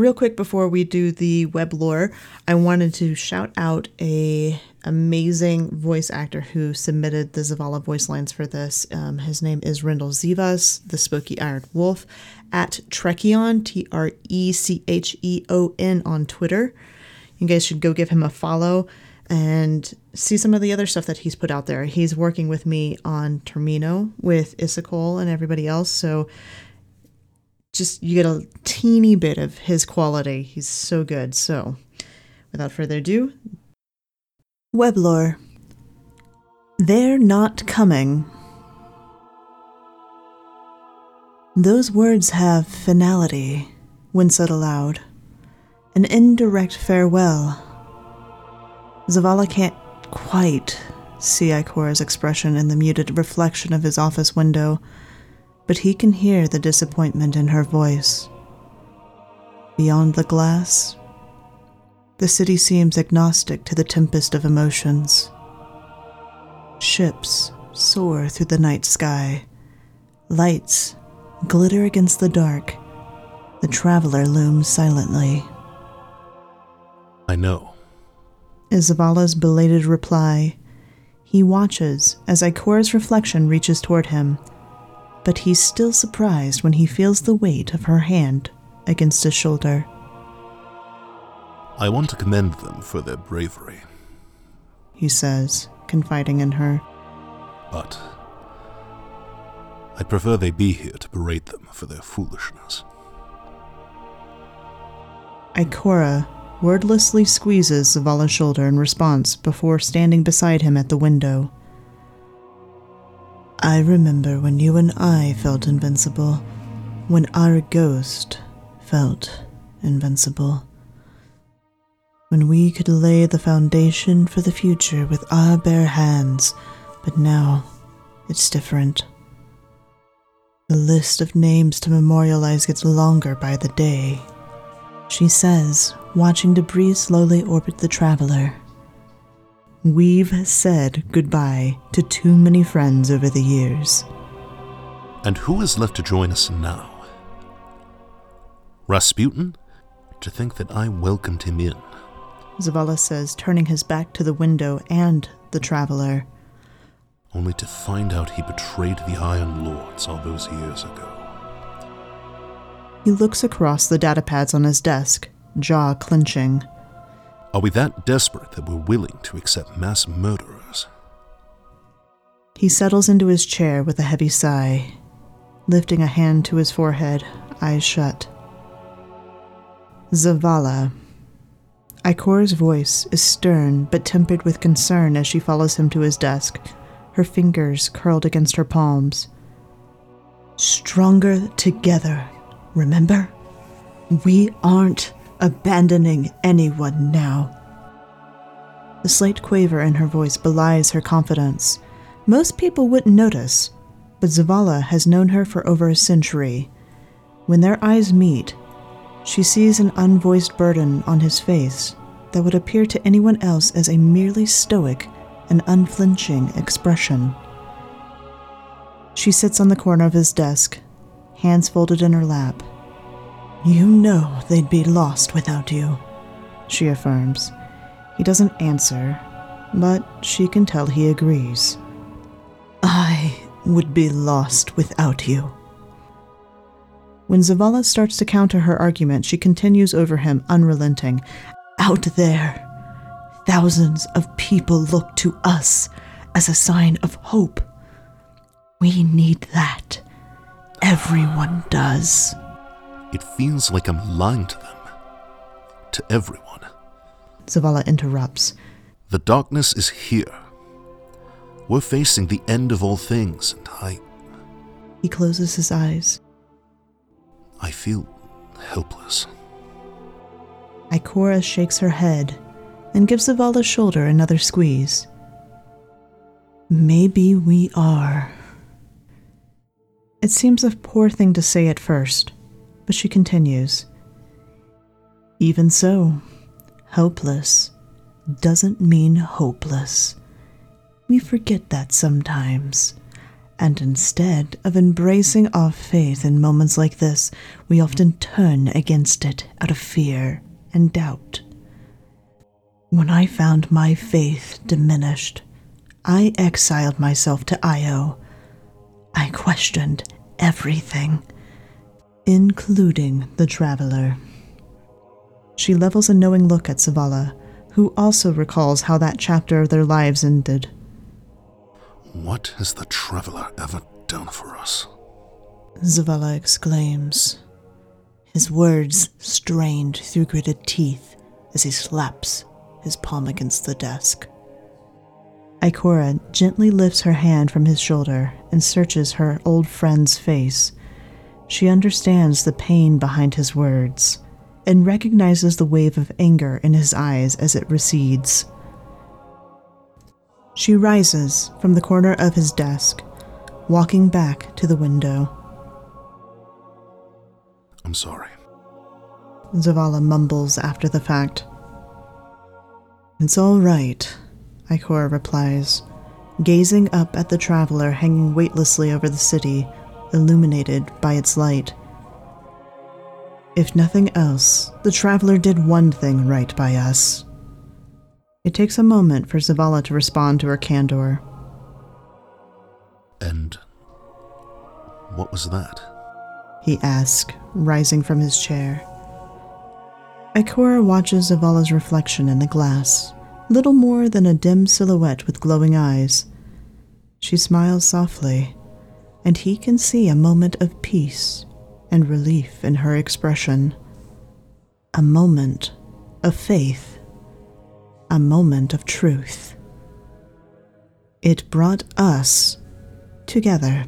Real quick before we do the web lore, I wanted to shout out a amazing voice actor who submitted the Zavala voice lines for this. Um, his name is Rendell Zivas, the Spooky Iron Wolf, at Trecheon, T R E C H E O N on Twitter. You guys should go give him a follow and see some of the other stuff that he's put out there. He's working with me on Termino with Issacol and everybody else. So just you get a teeny bit of his quality. He's so good. So without further ado, Weblore. They're not coming. Those words have finality when said aloud, an indirect farewell. Zavala can't quite see Ikora's expression in the muted reflection of his office window but he can hear the disappointment in her voice. Beyond the glass, the city seems agnostic to the tempest of emotions. Ships soar through the night sky, lights glitter against the dark. The traveler looms silently. I know. Is Zavala's belated reply. He watches as Ikora's reflection reaches toward him but he's still surprised when he feels the weight of her hand against his shoulder. I want to commend them for their bravery, he says, confiding in her. But I'd prefer they be here to berate them for their foolishness. Ikora wordlessly squeezes Zavala's shoulder in response before standing beside him at the window. I remember when you and I felt invincible, when our ghost felt invincible. When we could lay the foundation for the future with our bare hands, but now it's different. The list of names to memorialize gets longer by the day. She says, watching debris slowly orbit the traveler. We've said goodbye to too many friends over the years. And who is left to join us now? Rasputin? To think that I welcomed him in. Zavala says, turning his back to the window and the traveler. Only to find out he betrayed the Iron Lords all those years ago. He looks across the datapads on his desk, jaw clenching. Are we that desperate that we're willing to accept mass murderers? He settles into his chair with a heavy sigh, lifting a hand to his forehead, eyes shut. Zavala. Ikora's voice is stern but tempered with concern as she follows him to his desk, her fingers curled against her palms. Stronger together, remember? We aren't abandoning anyone now. The slight quaver in her voice belies her confidence. Most people wouldn't notice, but Zavala has known her for over a century. When their eyes meet, she sees an unvoiced burden on his face that would appear to anyone else as a merely stoic and unflinching expression. She sits on the corner of his desk, hands folded in her lap, you know they'd be lost without you, she affirms. He doesn't answer, but she can tell he agrees. I would be lost without you. When Zavala starts to counter her argument, she continues over him, unrelenting. Out there, thousands of people look to us as a sign of hope. We need that. Everyone does. It feels like I'm lying to them. To everyone. Zavala interrupts. The darkness is here. We're facing the end of all things, and I. He closes his eyes. I feel helpless. Ikora shakes her head and gives Zavala's shoulder another squeeze. Maybe we are. It seems a poor thing to say at first, but she continues Even so, helpless doesn't mean hopeless. We forget that sometimes. And instead of embracing our faith in moments like this, we often turn against it out of fear and doubt. When I found my faith diminished, I exiled myself to Io. I questioned everything, including the traveler. She levels a knowing look at Zavala, who also recalls how that chapter of their lives ended. What has the traveler ever done for us? Zavala exclaims, his words strained through gritted teeth as he slaps his palm against the desk. Ikora gently lifts her hand from his shoulder and searches her old friend's face. She understands the pain behind his words and recognizes the wave of anger in his eyes as it recedes. She rises from the corner of his desk, walking back to the window. I'm sorry. Zavala mumbles after the fact. It's all right, Ikora replies, gazing up at the traveler hanging weightlessly over the city, illuminated by its light. If nothing else, the traveler did one thing right by us. It takes a moment for Zavala to respond to her candor. And what was that? He asks, rising from his chair. Ikora watches Zavala's reflection in the glass, little more than a dim silhouette with glowing eyes. She smiles softly, and he can see a moment of peace and relief in her expression. A moment of faith a moment of truth. It brought us together.